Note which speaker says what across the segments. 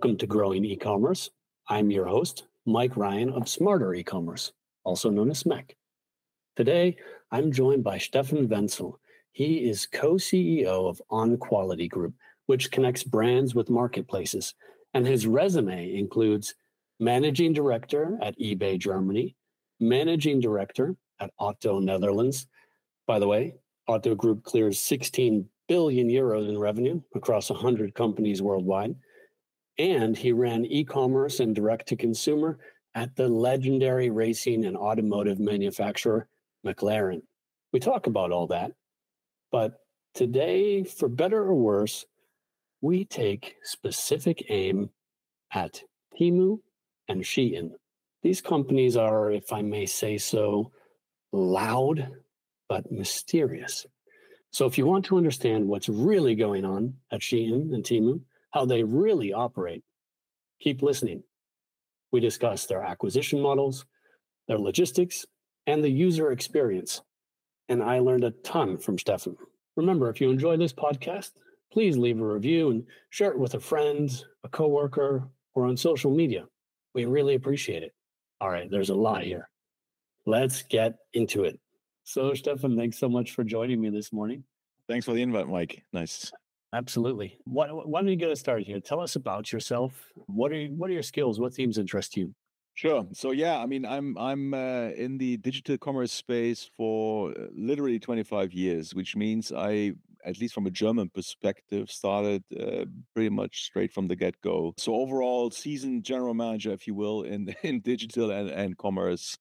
Speaker 1: Welcome to Growing E-commerce. I'm your host, Mike Ryan of Smarter E-commerce, also known as SMEC. Today, I'm joined by Stefan Wenzel. He is co-CEO of On Quality Group, which connects brands with marketplaces, and his resume includes managing director at eBay Germany, managing director at Otto Netherlands. By the way, Otto Group clears 16 billion euros in revenue across 100 companies worldwide. And he ran e commerce and direct to consumer at the legendary racing and automotive manufacturer McLaren. We talk about all that. But today, for better or worse, we take specific aim at Temu and Shein. These companies are, if I may say so, loud but mysterious. So if you want to understand what's really going on at Shein and Temu, how they really operate, keep listening. We discuss their acquisition models, their logistics, and the user experience. And I learned a ton from Stefan. Remember, if you enjoy this podcast, please leave a review and share it with a friend, a coworker, or on social media. We really appreciate it. All right, there's a lot here. Let's get into it. So, Stefan, thanks so much for joining me this morning.
Speaker 2: Thanks for the invite, Mike. Nice.
Speaker 1: Absolutely. Why, why don't you get us started here? Tell us about yourself. What are what are your skills? What themes interest you?
Speaker 2: Sure. So yeah, I mean, I'm I'm uh, in the digital commerce space for uh, literally 25 years, which means I, at least from a German perspective, started uh, pretty much straight from the get go. So overall, seasoned general manager, if you will, in in digital and, and commerce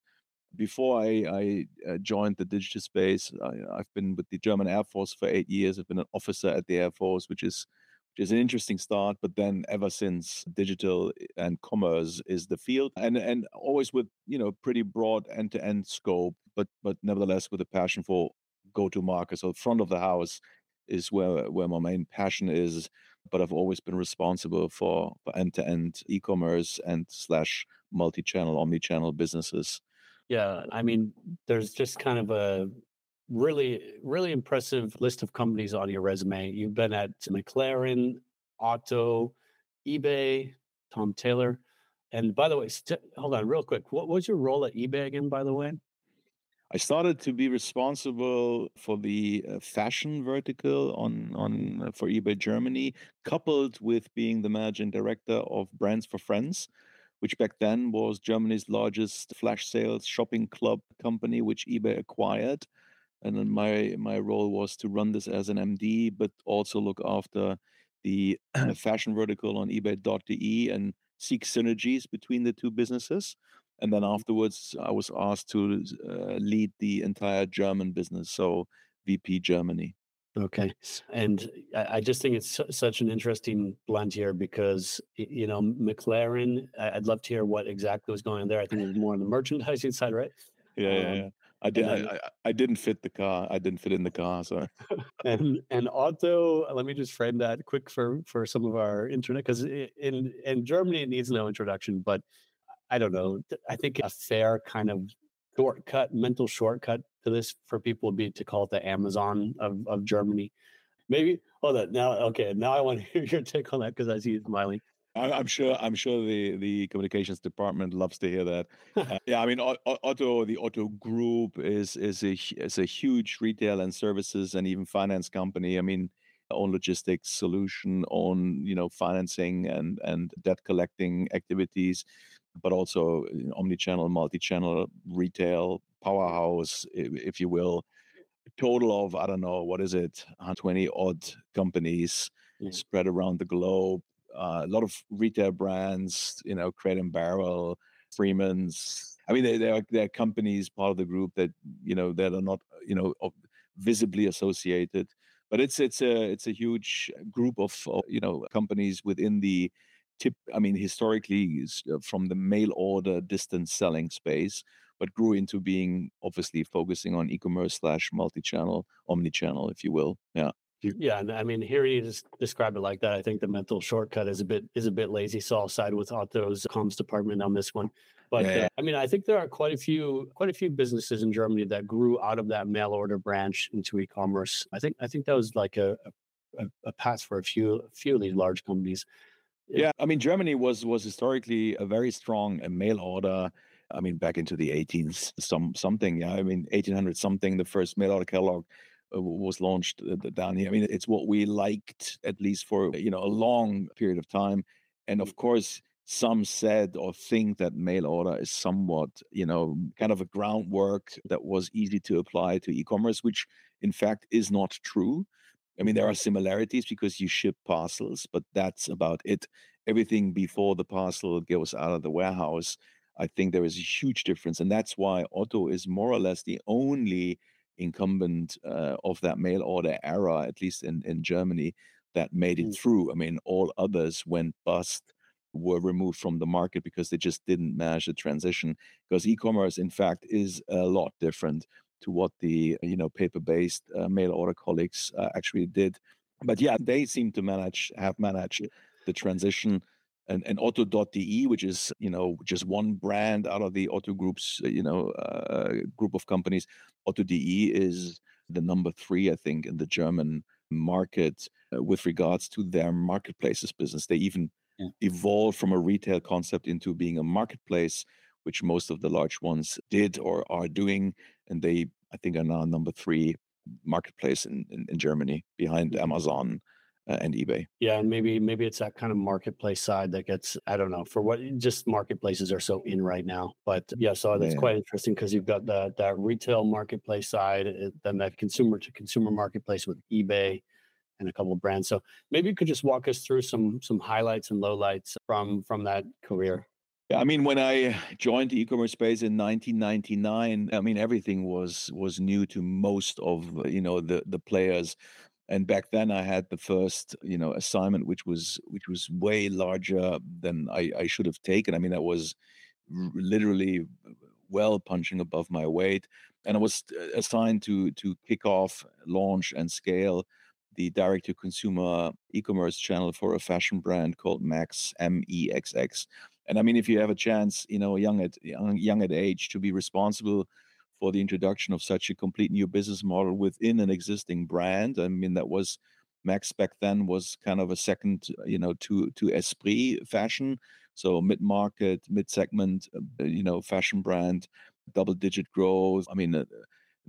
Speaker 2: before I, I uh, joined the digital space, I, have been with the German Air Force for eight years. I've been an officer at the Air Force, which is which is an interesting start. But then ever since, digital and commerce is the field, and and always with you know pretty broad end to end scope, but but nevertheless with a passion for go to market. So front of the house is where where my main passion is. But I've always been responsible for for end to end e commerce and slash multi channel, omni channel businesses
Speaker 1: yeah, I mean, there's just kind of a really, really impressive list of companies on your resume. You've been at McLaren, Otto, eBay, Tom Tailor. And by the way, st- hold on real quick. What was your role at eBay again, by the way?
Speaker 2: I started to be responsible for the uh, fashion vertical on on uh, for eBay Germany, coupled with being the managing director of Brands for Friends, which back then was Germany's largest flash sales shopping club company, which eBay acquired. And then my my role was to run this as an MD, but also look after the fashion vertical on eBay.de and seek synergies between the two businesses. And then afterwards, I was asked to uh, lead the entire German business, so VP Germany.
Speaker 1: Okay. And I just think it's such an interesting blend here because, you know, McLaren, I'd love to hear what exactly was going on there. I think it was more on the merchandising side, right?
Speaker 2: Yeah, yeah, yeah. Um, I did. Then, I, I, didn't fit the car. I didn't fit in the car. So,
Speaker 1: and and Otto. Let me just frame that quick for for some of our internet because in in Germany it needs no introduction. But I don't know. I think a fair kind of shortcut, mental shortcut to this for people would be to call it the Amazon of, of Germany. Maybe hold on now. Okay, now I want to hear your take on that because I see you smiling.
Speaker 2: I'm sure. I'm sure the the communications department loves to hear that. uh, yeah, I mean, Otto, the Otto Group is is a is a huge retail and services and even finance company. I mean, own logistics solution, own you know financing and and debt collecting activities but also omni-channel, multi-channel retail powerhouse, if you will. Total of I don't know what is it, 120 odd companies mm. spread around the globe. Uh, a lot of retail brands, you know, Crate and Barrel, Freemans. I mean, they, they're they're companies part of the group that you know that are not you know visibly associated, but it's it's a it's a huge group of you know companies within the tip, I mean, historically uh, from the mail order distance selling space, but grew into being obviously focusing on e-commerce slash multi-channel, omni-channel, if you will. Yeah.
Speaker 1: Yeah, and I mean, here you just describe it like that. I think the mental shortcut is a bit is a bit lazy. So I'll side with Otto's comms department on this one. But yeah, yeah. Uh, I mean, I think there are quite a few quite a few businesses in Germany that grew out of that mail order branch into e-commerce. I think I think that was like a a, a path for a few a few of these large companies.
Speaker 2: Yeah, I mean Germany was was historically a very strong mail order. I mean back into the 18s some something. Yeah, I mean 1800 something. The first mail order catalog uh, was launched uh, down here. I mean it's what we liked at least for you know a long period of time. And of course, some said or think that mail order is somewhat, you know, kind of a groundwork that was easy to apply to e-commerce, which in fact is not true. I mean, there are similarities because you ship parcels, but that's about it. Everything before the parcel goes out of the warehouse, I think there is a huge difference. And that's why Otto is more or less the only incumbent uh, of that mail order era, at least in, in Germany, that made it mm. through. I mean, all others went bust were removed from the market because they just didn't manage the transition because e-commerce in fact is a lot different to what the you know paper-based uh, mail order colleagues uh, actually did but yeah they seem to manage have managed the transition and, and otto.de which is you know just one brand out of the Otto group's you know uh, group of companies Otto.de is the number three i think in the german market uh, with regards to their marketplaces business they even yeah. evolved from a retail concept into being a marketplace, which most of the large ones did or are doing. And they, I think, are now number three marketplace in, in, in Germany behind mm-hmm. Amazon uh, and eBay.
Speaker 1: Yeah, and maybe maybe it's that kind of marketplace side that gets I don't know for what just marketplaces are so in right now. But yeah, so that's yeah. quite interesting because you've got that that retail marketplace side, then that consumer to consumer marketplace with eBay, and a couple of brands. So maybe you could just walk us through some some highlights and lowlights from from that career.
Speaker 2: I mean, when I joined the e-commerce space in 1999, I mean everything was was new to most of you know the the players, and back then I had the first you know assignment, which was which was way larger than I, I should have taken. I mean, that was literally well punching above my weight, and I was uh, assigned to to kick off, launch, and scale the direct to consumer e-commerce channel for a fashion brand called Mexx M E X X. And I mean, if you have a chance, you know, young at young, young at age, to be responsible for the introduction of such a complete new business model within an existing brand, I mean, that was Mexx back then was kind of a second, you know, to to Esprit fashion, so mid market, mid segment, uh, you know, fashion brand, double digit growth. I mean. Uh,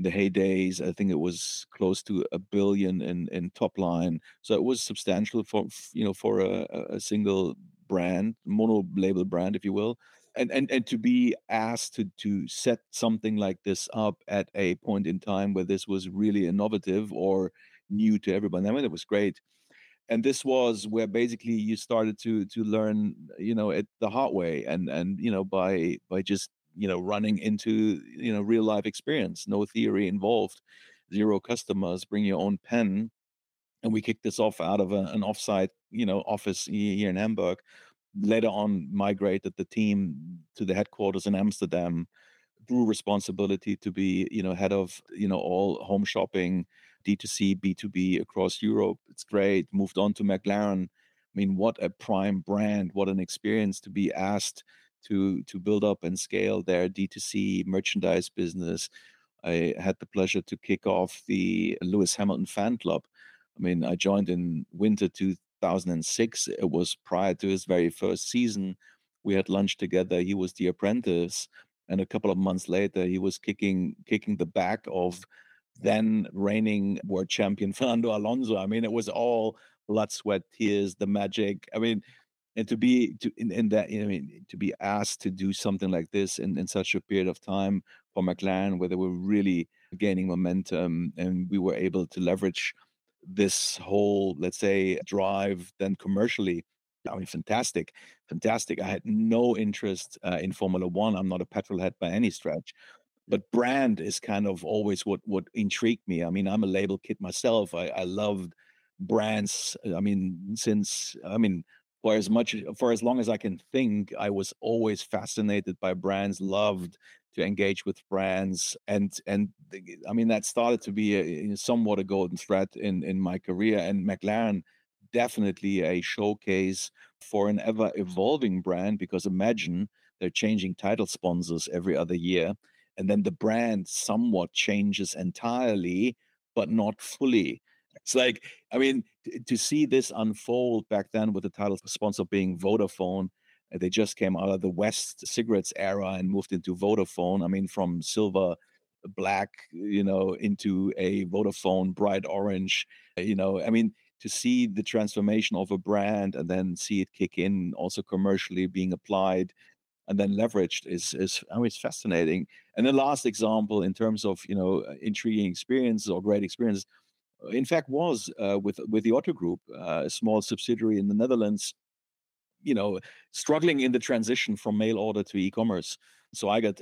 Speaker 2: the heydays. I think it was close to a billion in in top line. So it was substantial for you know for a, a single brand, mono label brand, if you will. And, and and to be asked to to set something like this up at a point in time where this was really innovative or new to everybody, I mean, it was great. And this was where basically you started to to learn you know it the hard way and and you know by by just you know running into you know real life experience. No theory involved. Zero customers. Bring your own pen and we kicked this off out of a, an offsite you know office here in hamburg later on migrated the team to the headquarters in amsterdam drew responsibility to be you know head of you know all home shopping d2c b2b across europe it's great moved on to mclaren i mean what a prime brand what an experience to be asked to to build up and scale their D2C merchandise business. I had the pleasure to kick off the Lewis Hamilton fan club. I mean, I joined in winter 2006. It was prior to his very first season. We had lunch together. He was the apprentice, and a couple of months later, he was kicking kicking the back of then reigning world champion Fernando Alonso. I mean, it was all blood, sweat, tears, the magic. I mean, and to be to in, in that I mean, to be asked to do something like this in, in such a period of time for McLaren, where they were really gaining momentum, and we were able to leverage this whole, let's say, drive then commercially. I mean, fantastic, fantastic. I had no interest uh, in Formula One. I'm not a petrolhead by any stretch, but brand is kind of always what what intrigued me. I mean, I'm a label kid myself. I, I loved brands. I mean, since I mean, for as much for as long as I can think, I was always fascinated by brands, loved to engage with brands, and and I mean that started to be a, somewhat a golden thread in in my career. And McLaren definitely a showcase for an ever evolving brand because imagine they're changing title sponsors every other year, and then the brand somewhat changes entirely, but not fully it's like, I mean, t- to see this unfold back then with the title sponsor being Vodafone, uh, they just came out of the West cigarettes era and moved into Vodafone. I mean, from silver black, you know, into a Vodafone bright orange, uh, you know, I mean, to see the transformation of a brand and then see it kick in also commercially being applied and then leveraged is is I mean, it's fascinating. And the last example in terms of you know uh, intriguing experiences or great experiences, uh, in fact, was uh, with with the Otto Group, uh, a small subsidiary in the Netherlands. You know, struggling in the transition from mail order to e-commerce. So I got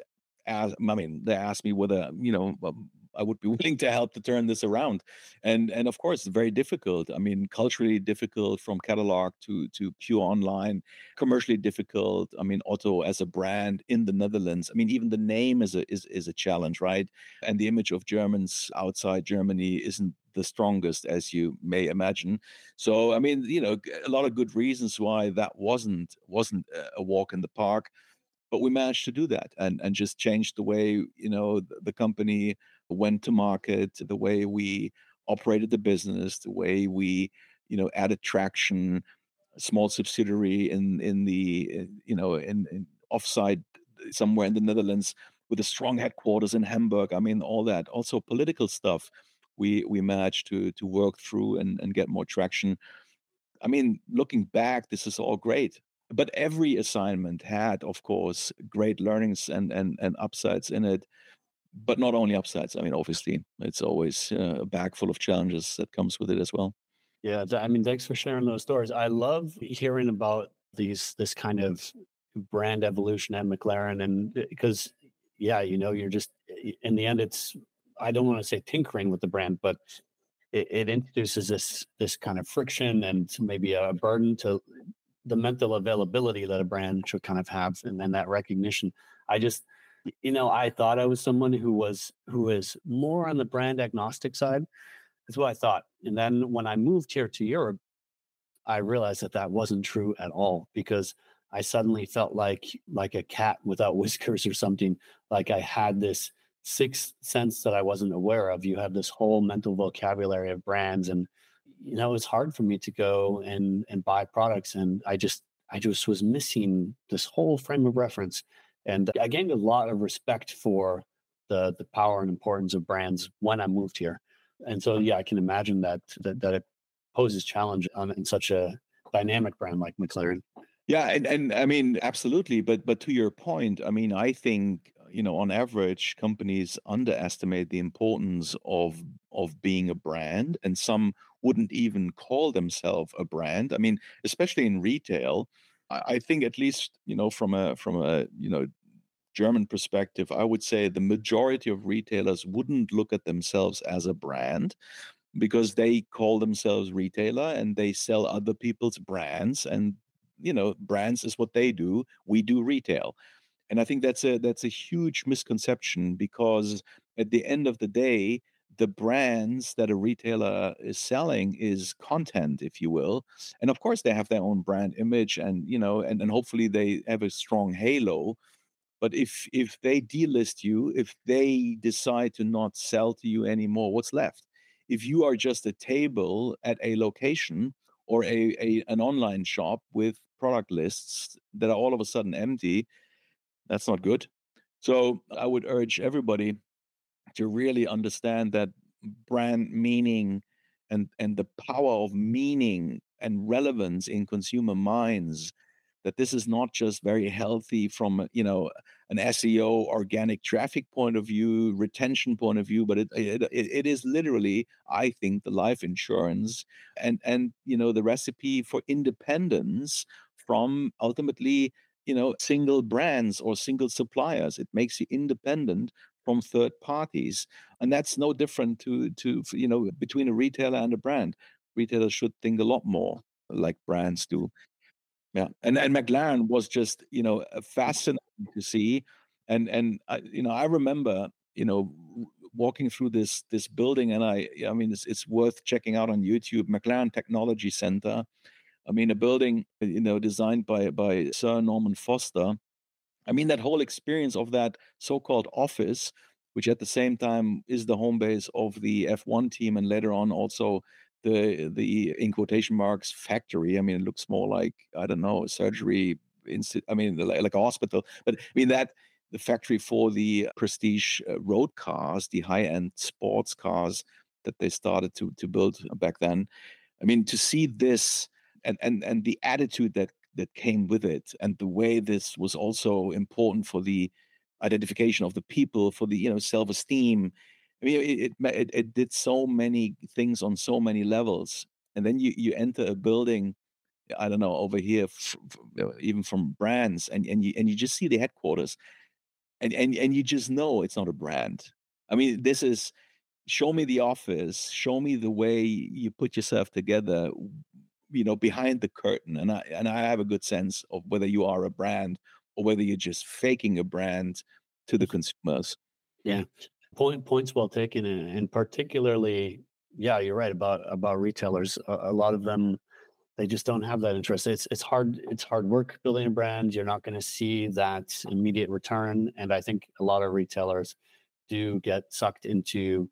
Speaker 2: asked, I mean, they asked me whether you know um, I would be willing to help to turn this around. And and of course, it's very difficult. I mean, culturally difficult from catalog to to pure online, commercially difficult. I mean, Otto as a brand in the Netherlands. I mean, even the name is a is is a challenge, right? And the image of Germans outside Germany isn't the strongest as you may imagine so i mean you know a lot of good reasons why that wasn't wasn't uh, a walk in the park but we managed to do that and and just change the way you know the, the company went to market, the way we operated the business, the way we, you know, added traction, small subsidiary in in the eh, you know in, in offsite eh, somewhere in the Netherlands with a strong headquarters in Hamburg. I mean, all that. Also political stuff we we managed to to work through and, and get more traction. I mean, looking back, this is all great. But every assignment had, of course, great learnings and and and upsides in it but not only upsides. I mean, obviously, it's always uh, a bag full of challenges that comes with it as well.
Speaker 1: Yeah, I mean, thanks for sharing those stories. I love hearing about these this kind of brand evolution at McLaren, and because uh, yeah, you know, you're just in the end, it's I don't want to say tinkering with the brand, but it, it introduces this this kind of friction and maybe a burden to the mental availability that a brand should kind of have, and then that recognition. I just you know, I thought I was someone who was who is more on the brand agnostic side. That's what I thought. And then when I moved here to Europe, I realized that that wasn't true at all because I suddenly felt like like a cat without whiskers or something. Like I had this sixth sense that I wasn't aware of. You have this whole mental vocabulary of brands, and you know it's hard for me to go and and buy products. And I just I just was missing this whole frame of reference. And I gained a lot of respect for the the power and importance of brands when I moved here. And so mm-hmm. yeah, I can imagine that that, that it poses challenge on in such a dynamic brand like McLaren.
Speaker 2: Yeah, and, and I mean absolutely, but but to your point, I mean I think you know on average companies underestimate the importance of of being a brand and some wouldn't even call themselves a brand. I mean, especially in retail, I think at least you know from a from a you know German perspective, I would say the majority of retailers wouldn't look at themselves as a brand because they call themselves retailer and they sell other people's brands and you know brands is what they do we do retail. And i think that's a that's a huge misconception because at the end of the day the brands that a retailer is selling is content if you will and of course they have their own brand image and you know and, and hopefully they have a strong halo but if if they delist you if they decide to not sell to you anymore what's left? If you are just a table at a location or a, a an online shop with product lists that are all of a sudden empty that's not good. So i would urge everybody to really understand that brand meaning and and the power of meaning and relevance in consumer minds that this is not just very healthy from you know an SEO organic traffic point of view, retention point of view, but it, it it is literally, I think, the life insurance and and you know the recipe for independence from ultimately you know single brands or single suppliers. It makes you independent from third parties and that's no different to to you know between a retailer and a brand. Retailers should think a lot more like brands do. Yeah and and mclaren was just you know fascinating to see and and I, you know i remember you know walking through this this building and i i mean it's, it's worth checking out on youtube mclaren technology center. I mean a building you know designed by by sir norman foster I mean, that whole experience of that so called office, which at the same time is the home base of the F1 team and later on also the the in quotation marks factory. I mean, it looks more like I don't know surgery institute. I mean, like, like a hospital. But I mean that the factory for the prestige uh, road cars, the high end sports cars that they started to to build back then. I mean, to see this and and and the attitude that that came with it, and the way this was also important for the identification of the people, for the you know self esteem I mean, it, it it did so many things on so many levels, and then you you enter a building. I don't know over here, f- f- even from brands, and and you and you just see the headquarters, and and and you just know it's not a brand. I mean, this is show me the office, show me the way you put yourself together, you know, behind the curtain, and I and I have a good sense of whether you are a brand or whether you're just faking a brand to the consumers.
Speaker 1: Yeah. Point points well taken, and, particularly, yeah, you're right about about retailers. A, a, lot of them, they just don't have that interest. It's it's hard it's hard work building a brand. You're not going to see that immediate return, and I think a lot of retailers do get sucked into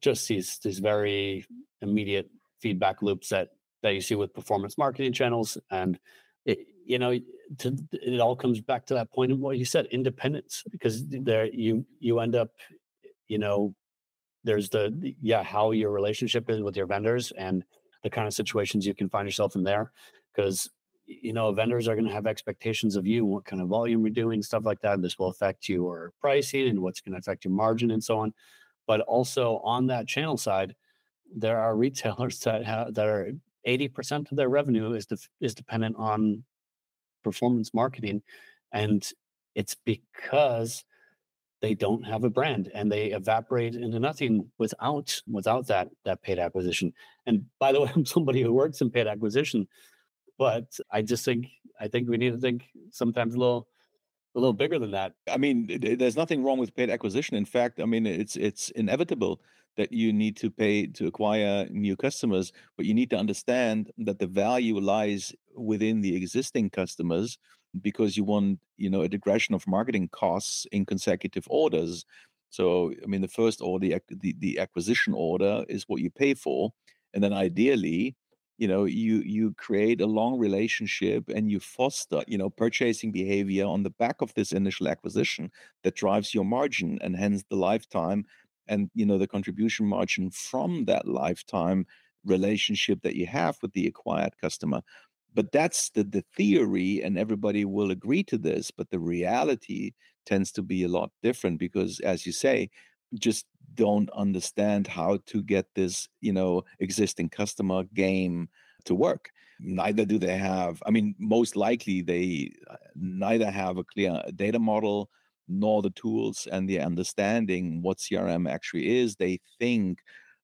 Speaker 1: just these these very immediate feedback loops that that you see with performance marketing channels and it, you know to, it all comes back to that point of what you said independence because there you you end up you know there's the yeah how your relationship is with your vendors and the kind of situations you can find yourself in there because you know vendors are going to have expectations of you what kind of volume you're doing stuff like that this will affect your pricing and what's going to affect your margin and so on. But also on that channel side there are retailers that have that are 80% of their revenue is is dependent on performance marketing and it's because they don't have a brand and they evaporate into nothing without without that that paid acquisition. And by the way, I'm somebody who works in paid acquisition, but I just think I think we need to think sometimes a little a little bigger than that.
Speaker 2: I mean, there's nothing wrong with paid acquisition. In fact, I mean, it's it's inevitable that you need to pay to acquire new customers, but you need to understand that the value lies within the existing customers because you want you know a digression of marketing costs in consecutive orders. So i mean the first order the, the acquisition order is what you pay for and then mm-hmm. ideally you know you you create a long relationship and you foster you know purchasing behavior on the back of this initial acquisition that drives your margin and hence the lifetime and you know the contribution margin from that lifetime relationship that you have with the acquired customer. But that's the, the theory and everybody will agree to this but the reality tends to be a lot different because as you say just don't understand how to get this you know existing customer game to work. Neither do they have i mean most likely they uh, neither have a clear data model nor the tools and the understanding what crm actually is they think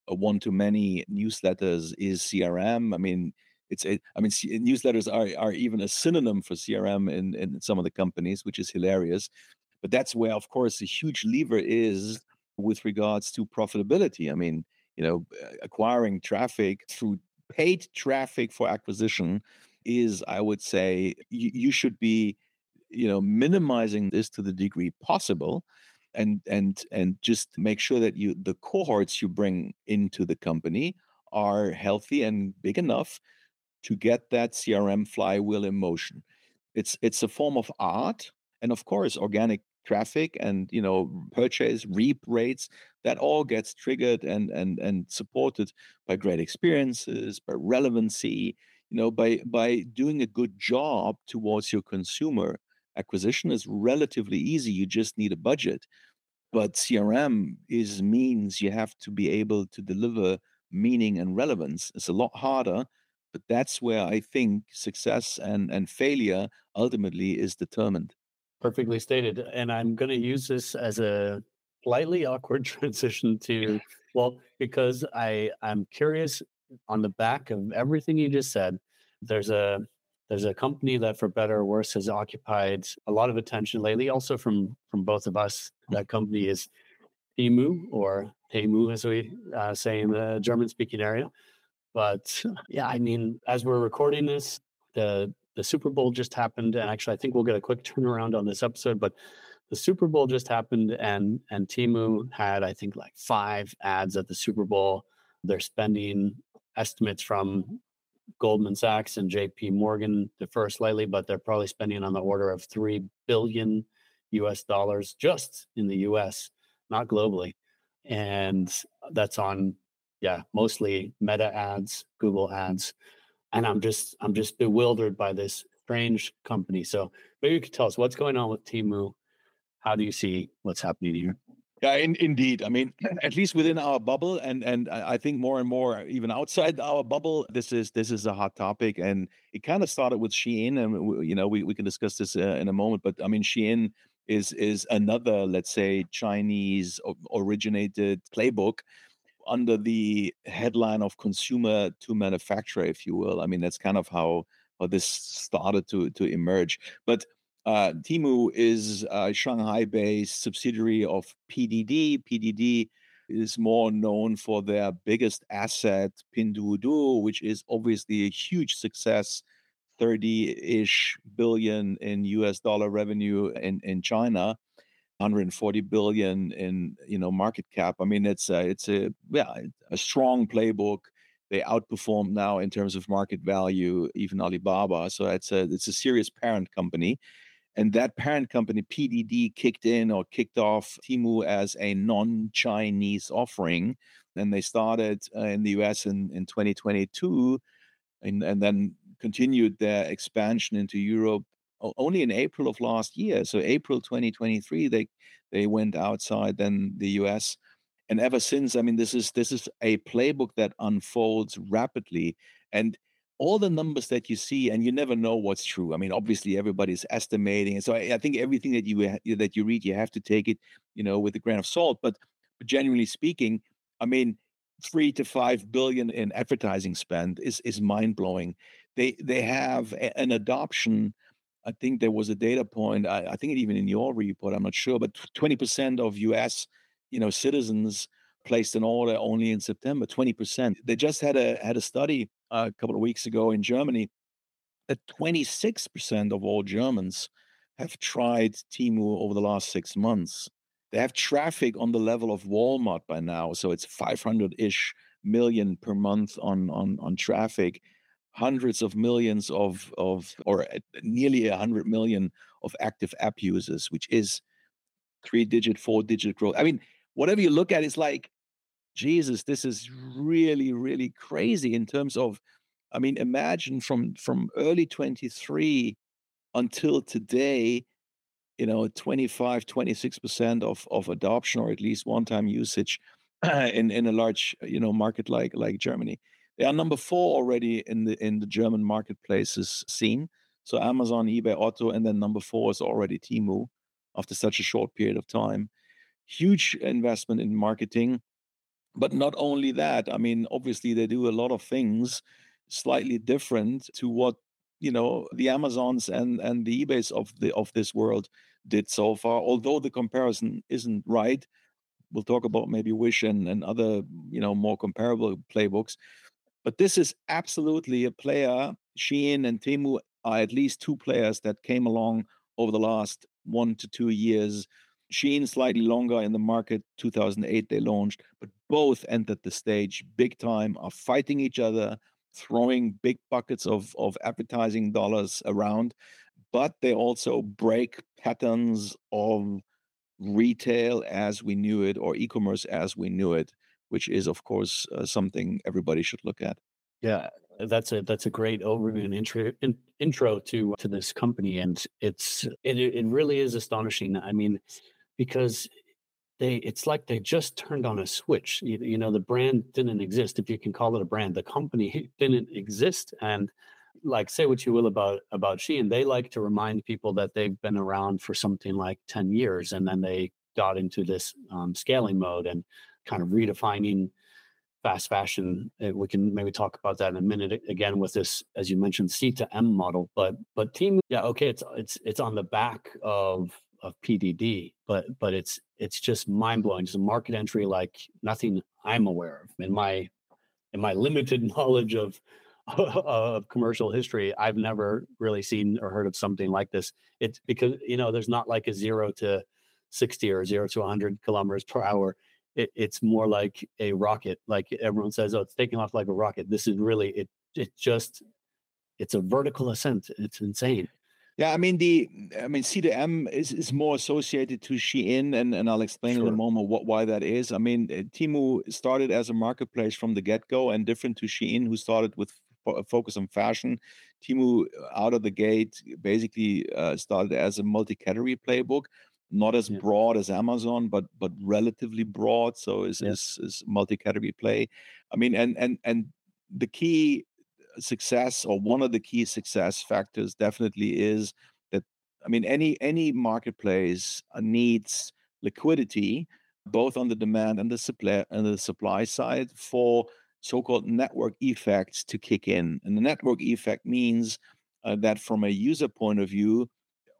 Speaker 2: a one to many newsletters is crm i mean it's a, I mean, newsletters are are even a synonym for CRM in in some of the companies, which is hilarious. But that's where, of course, a huge lever is with regards to profitability. I mean, you know, uh, acquiring traffic through paid traffic for acquisition is, I would say, you should be, you know, minimizing this to the degree possible and and and just make sure that you the cohorts you bring into the company are healthy and big enough to get that CRM flywheel in motion. It's it's a form of art, and of course, organic traffic and you know purchase reap rates that all gets triggered and and and supported by great experiences by relevancy you know by by doing a good job towards your consumer acquisition is relatively easy you just need a budget but crm is means you have to be able to deliver meaning and relevance it's a lot harder but that's where I think success and, and failure ultimately is determined.
Speaker 1: Perfectly stated. And I'm going to use this as a slightly awkward transition to, well, because I, I'm curious on the back of everything you just said, there's a there's a company that for better or worse has occupied a lot of attention lately also from from both of us that company is Temu or Temu as we uh, say in the German speaking area but yeah, I mean, as we're recording this, the the Super Bowl just happened, and actually, I think we'll get a quick turnaround on this episode. But the Super Bowl just happened, and and Temu had I think like five ads at the Super Bowl. They're spending estimates from Goldman Sachs and JP Morgan differ slightly, but they're probably spending on the order of 3 billion US dollars just in the US, not globally. And that's on, yeah, mostly meta ads, Google ads. And I'm just, I'm just bewildered by this strange company. So maybe you could tell us what's going on with Temu. How do you see what's happening here?
Speaker 2: Yeah, in, indeed. I mean, at least within our bubble, and and I think more and more even outside our bubble, this is this is a hot topic, and it kind of started with Shein, and you know we, we can discuss this uh, in a moment. But I mean, Shein is is another, let's say, Chinese originated playbook under the headline of consumer to manufacturer, if you will. I mean, that's kind of how how this started to to emerge, but uh, Temu is a Shanghai based subsidiary of PDD. PDD is more known for their biggest asset, Pinduoduo, which is obviously a huge success 30-ish billion in US dollar revenue in, in China. 140 billion in you know market cap. I mean, it's a, it's a yeah a strong playbook. They outperform now in terms of market value even Alibaba. So it's a it's a serious parent company. And that parent company, PDD, kicked in or kicked off Temu as a non Chinese offering. And they started uh, in the US in, in 2022 and, and then continued their expansion into Europe only in April of last year. So, April 2023, they, they went outside then the US. And ever since, I mean, this is this is a playbook that unfolds rapidly. And all the numbers that you see and you never know what's true. I mean obviously everybody's estimating and so I, I, think everything that you that you read you have to take it you know with a grain of salt but, but genuinely speaking i mean three to five billion in advertising spend is is mind-blowing. They they have a, an adoption i think there was a data point I, I think even in your report i'm not sure but 20% of us you know citizens placed an order only in september 20% they just had a had a study a couple of weeks ago in Germany that 26% of all Germans have tried Temu over the last six months. They have traffic on the level of Walmart by now, so it's 500-ish million per month on on on traffic, hundreds of millions of of or eh, nearly 100 million of active app users, which is three-digit, four-digit growth. I mean, whatever you look at, it's like Jesus, this is really, really crazy in terms of, I mean, imagine from from early 23 until today, you know, 25, 26% of, of adoption or at least one-time usage in, in a large, you know, market like like Germany. They are number four already in the in the German marketplaces scene. So Amazon, eBay, Otto, and then number four is already Temu after such a short period of time. Huge investment in marketing but not only that, I mean, obviously they do a lot of things slightly different to what you know the Amazons and and the eBays of the of this world did so far. Although the comparison isn't right, we'll talk about maybe Wish and, and other you know more comparable playbooks. But this is absolutely a player. Shein and Temu are at least two players that came along over the last one to two years Shein slightly longer in the market. 2008 they launched, but both entered the stage big time, are fighting each other, throwing big buckets of, of advertising dollars around, but they also break patterns of retail as we knew it or e-commerce as we knew it, which is of course uh, something everybody should look at.
Speaker 1: Yeah, that's a that's a great overview and intro in, intro to to this company, and it's it it really is astonishing. I mean, because they it's like they just turned on a switch. You, you, know the brand didn't exist if you can call it a brand. The company didn't exist and like say what you will about about Shein they like to remind people that they've been around for something like 10 years and then they got into this um, scaling mode and kind of redefining fast fashion. Uh, we can maybe talk about that in a minute again with this as you mentioned c to m model but but team yeah okay it's it's it's on the back of of PDD, but but it's it's just mind blowing. It's a market entry like nothing I'm aware of in my in my limited knowledge of of commercial history. I've never really seen or heard of something like this. It's because you know there's not like a zero to sixty or zero to 100 kilometers per hour. it, it's more like a rocket. Like everyone says, oh, it's taking off like a rocket. This is really it. It just it's a vertical ascent. It's insane.
Speaker 2: Yeah, I mean the I mean C2M is, is more associated to Shein and, and I'll explain sure. in a moment what why that is. I mean Temu started as a marketplace from the get-go and different to Shein who started with a focus on fashion. Temu uh, out of the gate basically uh, started as a multi-category playbook, not as yeah. broad as Amazon, but but relatively broad. So is yeah. is, is multi-category play. I mean, and and and the key success or one of the key success factors definitely is that I mean any any marketplace uh, needs liquidity both on the demand and the supply and the supply side for so-called network effects to kick in. And the network effect means uh, that from a user point of view,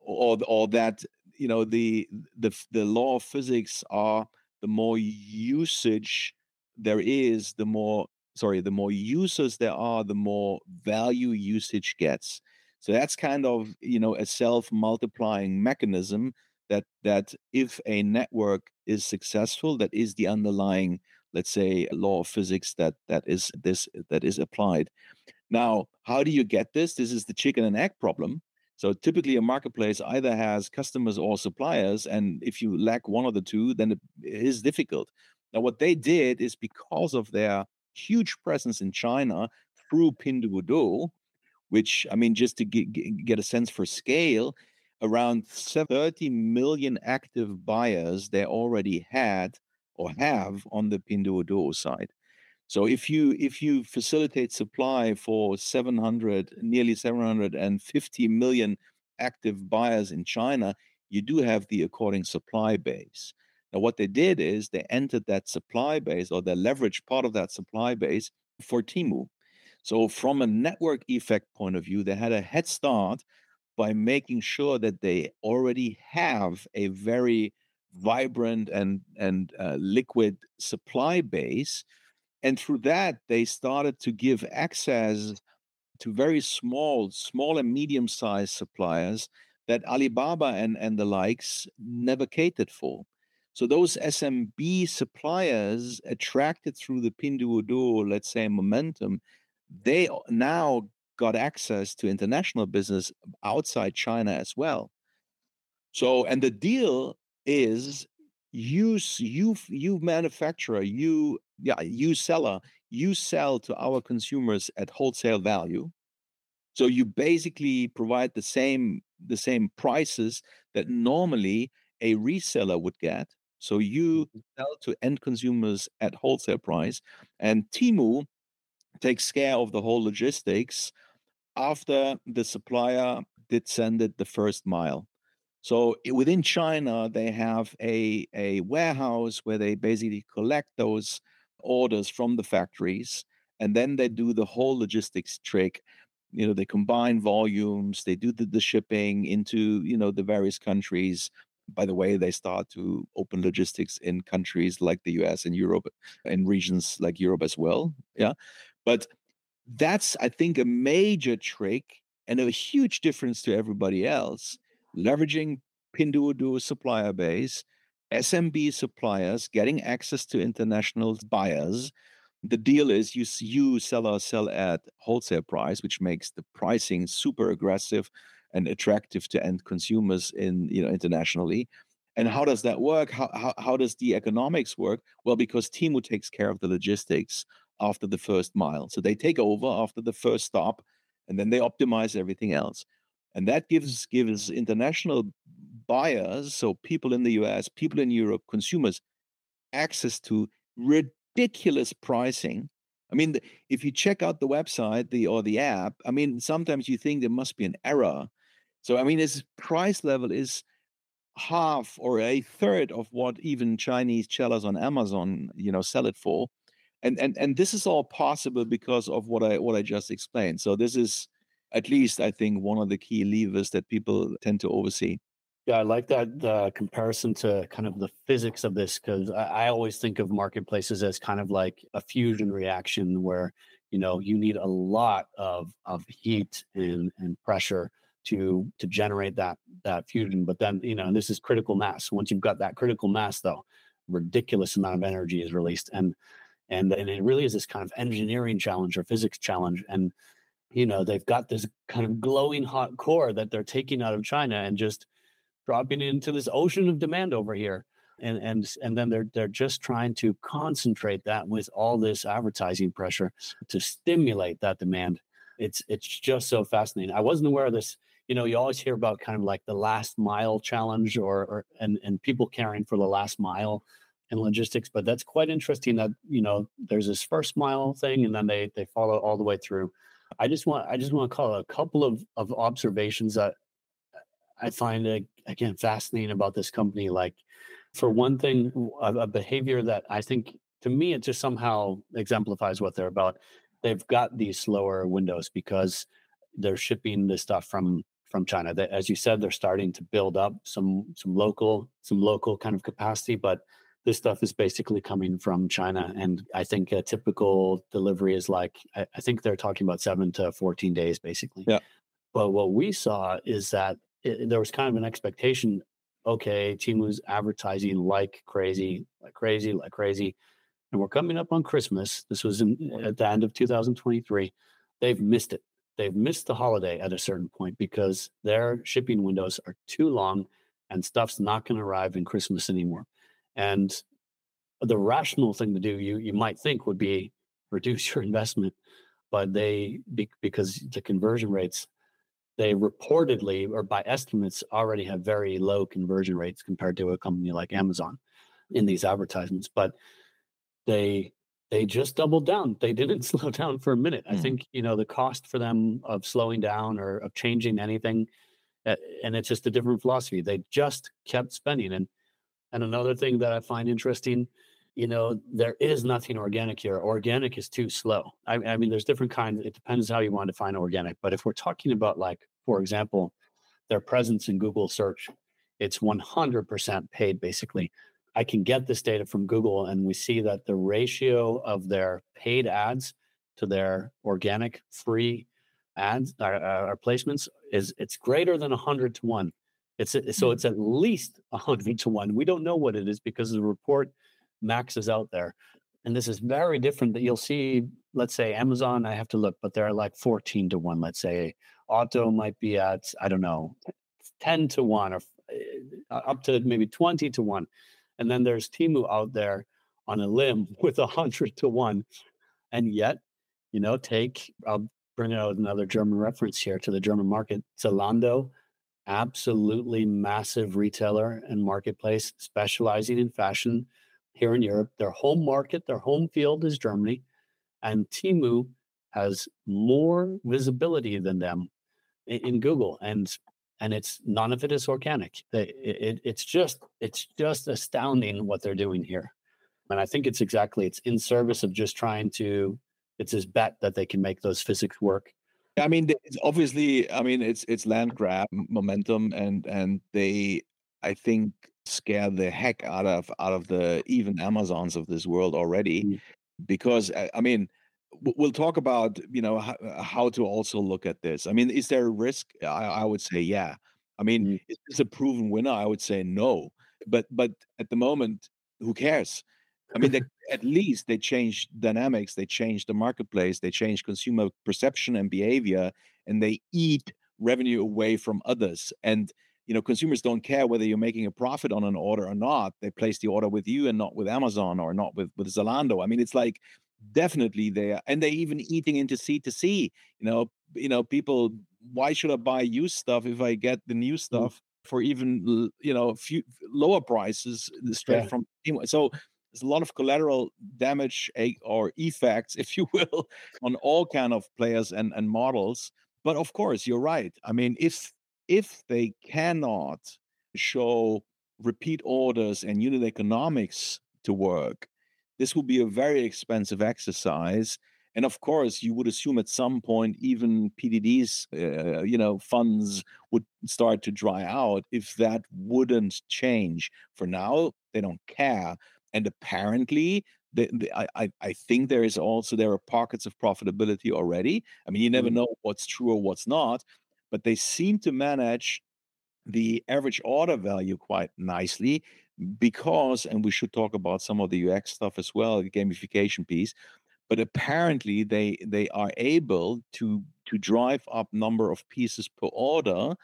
Speaker 2: or or that you know the the the law of physics are the more usage there is, the more sorry, the more users there are, the more value usage gets. So that's kind of you know a self-multiplying mechanism that that if a network is successful, that is the underlying, let's say, law of physics that that is this that is applied. Now, how do you get this? This is the chicken and egg problem. So typically, a marketplace either has customers or suppliers, and if you lack one of the two, then it is difficult. Now, what they did is because of their huge presence in China through Pinduoduo, which I mean, just to get, get a sense for scale, around 30 million active buyers they already had or have on the Pinduoduo side. So if you if you facilitate supply for 700 nearly 750 million active buyers in China, you do have the according supply base. Now, what they did is they entered that supply base or they leveraged part of that supply base for Temu. So, from a network effect point of view, they had a head start by making sure that they already have a very vibrant and and uh, liquid supply base, and through that they started to give access to very small, small and medium-sized suppliers that Alibaba and and the likes never catered for. So those SMB suppliers attracted through the Pinduoduo, let's say, momentum, they now got access to international business outside China as well. So, and the deal is you you you manufacturer you yeah you seller you sell to our consumers at wholesale value so you basically provide the same the same prices that normally a reseller would get so you mm-hmm. sell to end consumers at wholesale price, and Temu takes care of the whole logistics after the supplier did send it the first mile. So within China, they have a, a warehouse where they basically collect those orders from the factories, and then they do the whole logistics trick. You know, they combine volumes, they do the, the shipping into you know the various countries, by the way, they start to open logistics in countries like the US and Europe and regions like Europe as well. Yeah. But that's, I think, a major trick and a huge difference to everybody else. Leveraging Pinduoduo supplier base, SMB suppliers getting access to international buyers. The deal is you you seller sell at wholesale price, which makes the pricing super aggressive and attractive to end consumers in you know internationally. And how does that work? How, how, how does the economics work? Well because Temu takes care of the logistics after the first mile. So they take over after the first stop and then they optimize everything else. And that gives gives international buyers so people in the US people in Europe consumers access to ridiculous pricing. I mean, if you check out the website, the or the app, I mean, sometimes you think there must be an error so I mean, its price level is half or a third of what even Chinese sellers on Amazon, you know, sell it for. And and and this is all possible because of what I what I just explained. So this is at least I think one of the key levers that people tend to oversee.
Speaker 1: Yeah, I like that uh, comparison to kind of the physics of this because I, I always think of marketplaces as kind of like a fusion reaction where you know you need a lot of of heat and and pressure to to generate that that fusion but then you know and this is critical mass. Once you've got that critical mass though ridiculous amount of energy is released and and and it really is this kind of engineering challenge or physics challenge and you know they've got this kind of glowing hot core that they're taking out of china and just dropping into this ocean of demand over here and and and then they're they're just trying to concentrate that with all this advertising pressure to stimulate that demand. It's it's just so fascinating. I wasn't aware of this you know you always hear about kind of like the last mile challenge or, or and and people caring for the last mile in logistics but that's quite interesting that you know there's this first mile thing and then they they follow all the way through. I just want i just want to call a couple of of observations that i find again fascinating about this company. Like for one thing a, a behavior that i think to me it just somehow exemplifies what they're about. They've got these slower windows because they're shipping the stuff from from China. That, as you said, they're starting to build up some some local some local kind of capacity, but this stuff is basically coming from China. And I think a typical delivery is like I, I think they're talking about seven to fourteen days, basically.
Speaker 2: Yeah.
Speaker 1: But what we saw is that it, there was kind of an expectation. Okay, Temu's advertising like crazy, like crazy, like crazy, and we're coming up on Christmas. This was in, at the end of 2023. They've missed it they've missed the holiday at a certain point because their shipping windows are too long and stuff's not going to arrive in Christmas anymore. And the rational thing to do, you you might think, would be reduce your investment, but they because the conversion rates, they reportedly or by estimates already have very low conversion rates compared to a company like Amazon in these advertisements. But they they just doubled down. They didn't slow down for a minute. Mm. I think you know the cost for them of slowing down or of changing anything, uh, and it's just a different philosophy. They just kept spending. And and another thing that I find interesting, you know, there is nothing organic here. Organic is too slow. I, I mean, there's different kinds. It depends how you want to define organic. But if we're talking about like, for example, their presence in Google search, it's 100% paid basically. I can get this data from Google, and we see that the ratio of their paid ads to their organic free ads or, or placements is it's greater than 100 to 1 it's so hmm. it's at least 100 to 1 we don't know what it is because the report maxes out there. And this is very different that you'll see let's say amazon i have to look but they're like 14 to 1 let's say. Otto might be at i don't know 10 to 1 or uh, up to maybe 20 to 1 and then there's Temu out there on a limb with a hundred to one. And yet, you know, take I'll bring out another German reference here to the German market. Zalando, absolutely massive retailer and marketplace specializing in fashion here in Europe. Their home market, their home field is Germany. And Temu has more visibility than them in, in Google. And and it's none of it is organic. It, it, it's just it's just astounding what they're doing here, and I think it's exactly it's in service of just trying to. It's this bet that they can make those physics work.
Speaker 2: I mean, it's obviously, I mean, it's it's land grab momentum, and and they, I think, scare the heck out of out of the even Amazons of this world already, mm. because I mean we'll talk about you know how, uh, how, to also look at this. I mean is there a risk? I, I would say yeah. I mean mm-hmm. is this a proven winner? I would say no. But but at the moment who cares? I mean they, at least they change dynamics they change the marketplace they change consumer perception and behavior and they eat revenue away from others. And you know consumers don't care whether you're making a profit on an order or not. They place the order with you and not with amazon or not with with zalando. I mean it's like definitely there and they're even eating into c to c you know you know people why should i buy used stuff if i get the new mm. stuff mm. for even you know a few lower prices uh, straight yeah. from so there's a lot of collateral damage or effects if you will on all kind of players and and models but of course you're right i mean if if they cannot show repeat orders and unit economics to work this will be a very expensive exercise. And of course, you would assume at some point even PDD's, uh, you know, funds would start to dry out if that wouldn't change. For now, they don't care, and apparently, I, I think there is also there are pockets of profitability already. I mean, you never mm-hmm. know what's true or what's not, but they seem to manage the average order value quite nicely because, and we should talk about some of the UX stuff as well, the gamification piece. But apparently, they they are able to to drive up number of pieces per order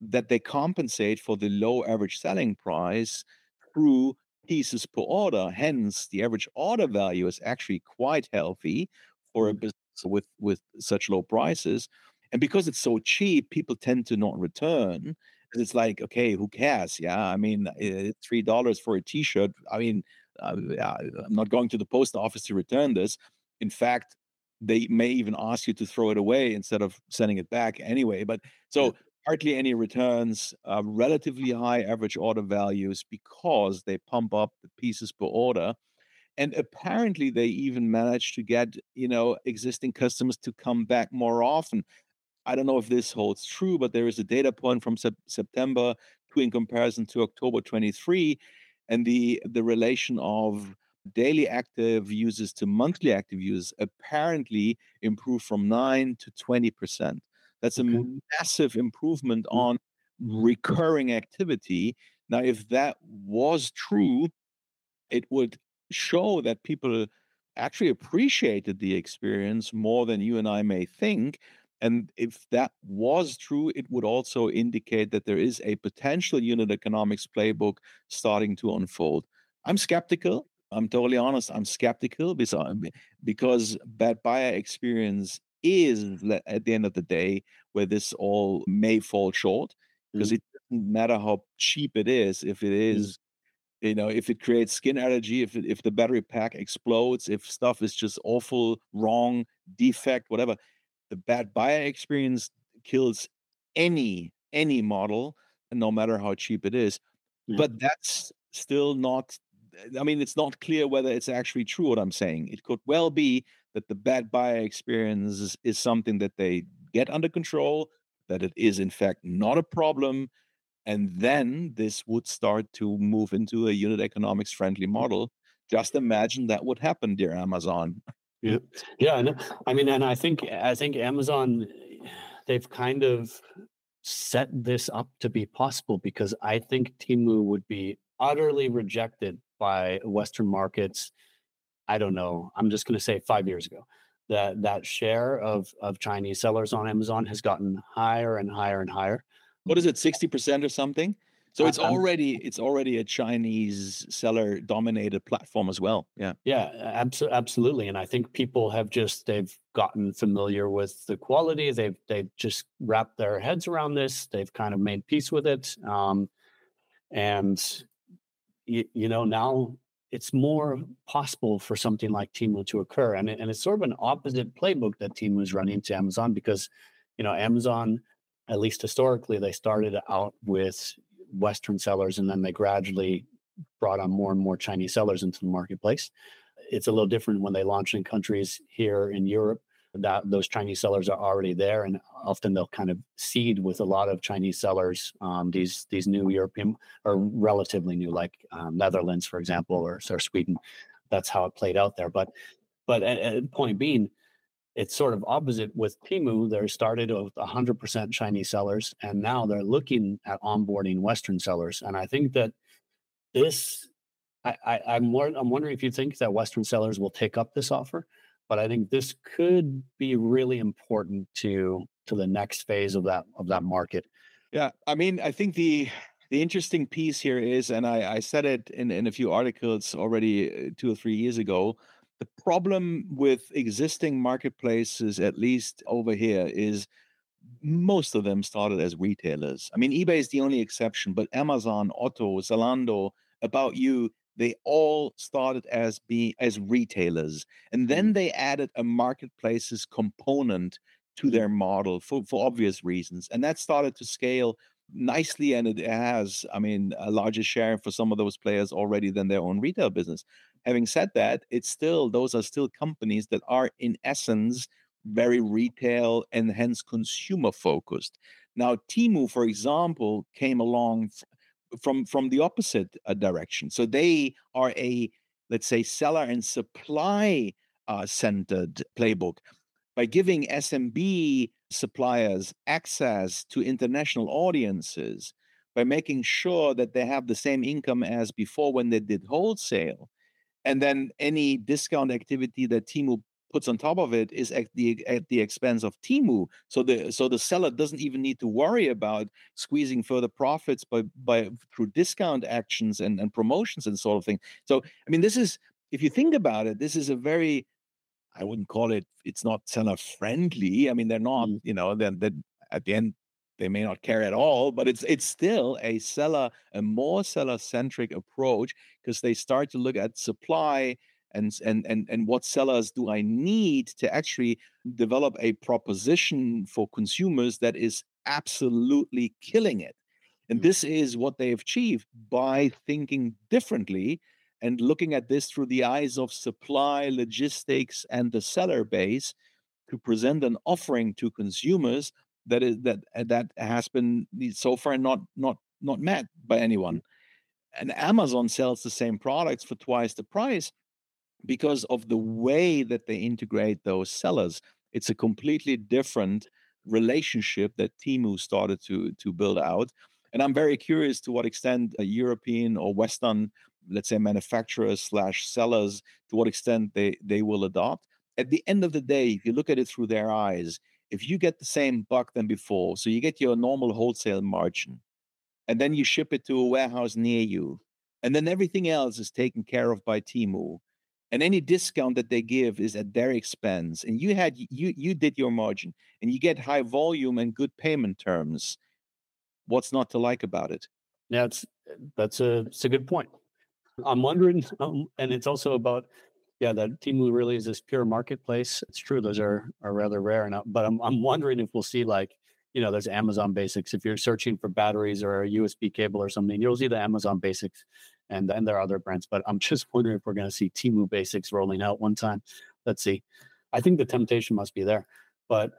Speaker 2: that they compensate for the low average selling price through pieces per order. Hence, the average order value is actually quite healthy for a mm. business with with such low prices. And because it's so cheap, people tend to not return. It's like, okay, who cares? Yeah, I mean, three dollars for a T-shirt. I mean, uh, I'm not going to the post office to return this. In fact, they may even ask you to throw it away instead of sending it back anyway. But so hardly any returns, uh, relatively high average order values because they pump up the pieces per order. And apparently, they even managed to get you know existing customers to come back more often. I don't know if this holds true, but there is a data point from sep- September to in comparison to October 23, and the the relation of daily active users to monthly active users apparently improved from 9 to 20%. That's a okay. massive improvement mm. on recurring activity. Now, if that was true, it would show that people actually appreciated the experience more than you and I may think. And if that was true, it would also indicate that there is a potential unit economics playbook starting to unfold. I'm skeptical. I'm totally honest. I'm skeptical because bad buyer experience is at the end of the day where this all may fall short because mm. it doesn't matter how cheap it is if it is mm. is mm. you know if it creates skin allergy if it, if the battery pack explodes if stuff is just awful wrong defect whatever the bad buyer experience kills any any model no matter how cheap it is mm. but that's still not I mean, it's not clear whether it's actually true what I'm saying. It could well be that the bad buyer experience is, is something that they get under control, that it is in fact not a problem, and then this would start to move into a unit economics friendly model. Just imagine that would happen, dear Amazon.
Speaker 1: Yeah, yeah. I mean, and I think I think Amazon they've kind of set this up to be possible because I think Temu would be utterly rejected by Western markets. I don't know. I'm just going to say five years ago that that share of of Chinese sellers on Amazon has gotten higher and higher and higher.
Speaker 2: What is it, sixty percent or something? So it's already it's already a Chinese seller dominated platform as well. Yeah.
Speaker 1: Yeah, absolutely absolutely. And I think people have just they've gotten familiar with the quality. They've they've just wrapped their heads around this. They've kind of made peace with it. Um, and you, you know now it's more possible for something like Temu to occur. And, and it's sort of an opposite playbook that Temu is running to Amazon because, you know, Amazon, at least historically, they started out with Western sellers and then they gradually brought on more and more Chinese sellers into the marketplace. It's a little different when they launch in countries here in Europe that those Chinese sellers are already there, and often they'll kind of seed with a lot of Chinese sellers. Um, these these new European or relatively new, like um, Netherlands, for example, or, or Sweden. That's how it played out there. But but at, at point being, it's sort of opposite with Temu. They started with 100% Chinese sellers, and now they're looking at onboarding Western sellers. And I think that this, I, I, I'm I'm wondering if you think that Western sellers will take up this offer but I think this could be really important to to the next phase of that of that market.
Speaker 2: Yeah, I mean, I think the the interesting piece here is, and I, I said it in, in a few articles already uh, two or three years ago. The problem with existing marketplaces, at least over here, is most of them started as retailers. I mean, eBay is the only exception, but Amazon, Otto, Zalando, About You, they all started as being as retailers and then mm-hmm. they added a marketplaces component to mm-hmm. their model for, for obvious reasons and that started to scale nicely and it has i mean a larger share for some of those players already than their own retail business having said that it's still those are still companies that are in essence very retail and hence consumer focused now Temu, for example came along from from the opposite uh, direction. So they are a let's say seller and supply uh, centered playbook by giving SMB suppliers access to international audiences by making sure that they have the same income as before when they did wholesale. And then any discount activity that Temu puts on top of it is at the at the expense of Temu. So the so the seller doesn't even need to worry about squeezing further profits by by through discount actions and, and promotions and sort of thing. So I mean this is if you think about it, this is a very I wouldn't call it it's not seller friendly. I mean they're not, mm. you know, then that at the end they may not care at all, but it's it's still a seller, a more seller centric approach because they start to look at supply and and and and what sellers do I need to actually develop a proposition for consumers that is absolutely killing it. And mm. this is what they achieve by thinking differently and looking at this through the eyes of supply, logistics, and the seller base to present an offering to consumers that is that uh, that has been so far not not not met by anyone. Mm. And Amazon sells the same products for twice the price, because of the way that they integrate those sellers. It's a completely different relationship that Temu started to to build out. And I'm very curious to what extent a European or Western, let's say, manufacturers slash sellers, to what extent they they will adopt. At the end of the day, if you look at it through their eyes, if you get the same buck than before, so you get your normal wholesale margin, and then you ship it to a warehouse near you, and then everything else is taken care of by Temu and any discount that they give is at their expense and you had you you did your margin and you get high volume and good payment terms what's not to like about it?
Speaker 1: Yeah it's that's a it's a good point. I'm wondering um, and it's also about yeah that Temu really is this pure marketplace it's true those are are rather rare now but i'm, I'm wondering if we'll see like you know, there's Amazon Basics. If you're searching for batteries or a USB cable or something, you'll see the Amazon Basics, and then there are other brands. But I'm just wondering if we're going to see Temu Basics rolling out one time. Let's see. I think the temptation must be there, but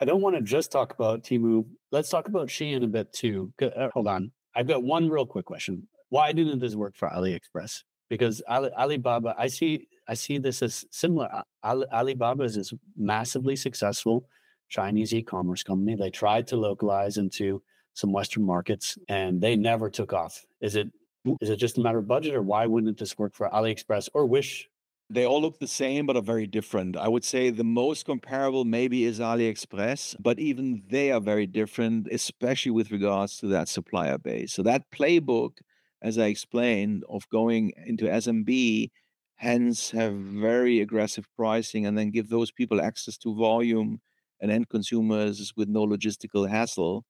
Speaker 1: I don't want to just talk about Temu. Let's talk about Shein a bit too. Uh, hold on, I've got one real quick question. Why didn't this work for AliExpress? Because Ali, Alibaba, I see, I see this as similar. Ali, Alibaba is, is massively successful Chinese e-commerce company. They tried to localize into some Western markets and they never took off. Is it is it just a matter of budget or why wouldn't this work for AliExpress or Wish?
Speaker 2: They all look the same but are very different. I would say the most comparable maybe is AliExpress, but even they are very different, especially with regards to that supplier base. So that playbook, as I explained, of going into SMB, hence have very aggressive pricing and then give those people access to volume and end consumers with no logistical hassle.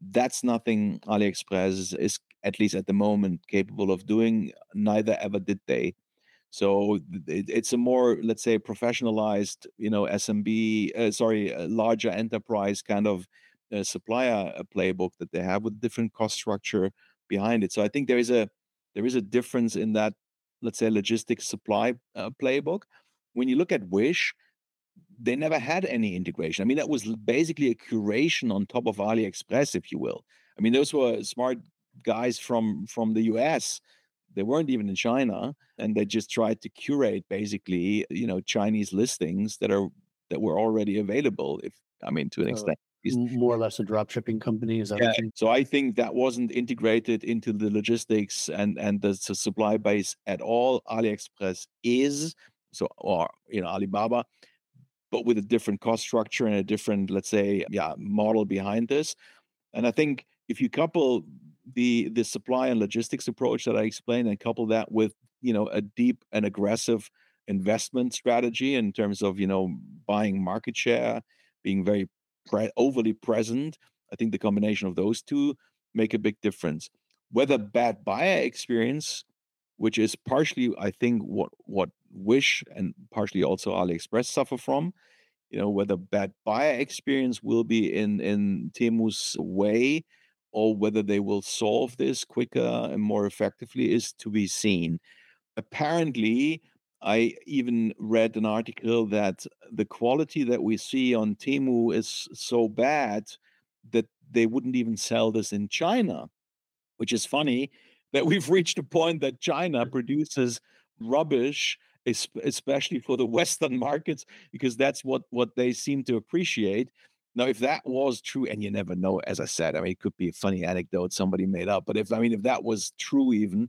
Speaker 2: That's nothing AliExpress is, at least at the moment, capable of doing. Neither ever did they. So it's a more, let's say, professionalized, you know, SMB, uh, sorry, larger enterprise kind of uh, supplier uh, playbook that they have with different cost structure behind it. So I think there is a there is a difference in that, let's say, logistics supply uh, playbook. When you look at Wish, they never had any integration. I mean, that was basically a curation on top of AliExpress, if you will. I mean, those were smart guys from from the US. They weren't even in China, and they just tried to curate basically, you know, Chinese listings that are that were already available. If I mean, to an extent.
Speaker 1: More or less a drop shipping company, is that? Yeah.
Speaker 2: So I think that wasn't integrated into the logistics and and the, the supply base at all. AliExpress is so, or you know, Alibaba but with a different cost structure and a different, let's say, yeah, model behind this. And I think if you couple the the supply and logistics approach that I explained and couple that with you know a deep and aggressive investment strategy in terms of you know buying market share, being very pre- overly present, I think the combination of those two make a big difference. Whether bad buyer experience, which is partially I think what what Wish and partially also AliExpress suffer from. You know, whether bad buyer experience will be in in Temu's way or whether they will solve this quicker and more effectively is to be seen. Apparently, I even read an article that the quality that we see on Temu is so bad that they wouldn't even sell this in China, which is funny that we've reached a point that China mm. produces rubbish especially for the Western markets, because that's what what they seem to appreciate. Now, if that was true, and you never know, as I said, I mean, it could be a funny anecdote somebody made up, but if I mean, if that was true, even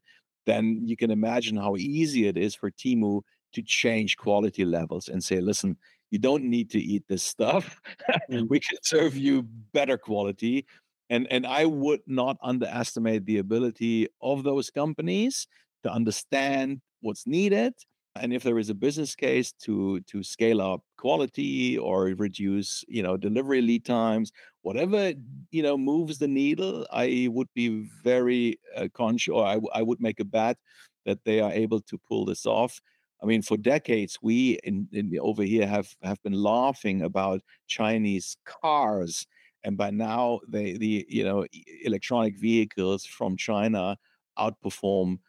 Speaker 2: then you can imagine how easy it is for Temu to change quality levels and say, listen, you don't need to eat this stuff. Mm. we can serve you better quality. And and I would not underestimate the ability of those companies to understand what's needed and if there is a business case to to scale up quality or reduce you know delivery lead times whatever you know moves the needle i would be very uh, conscious or I, I would make a bet that they are able to pull this off. I mean for decades we in, in over here have have been laughing about chinese cars and by now they the you know electronic vehicles from china outperform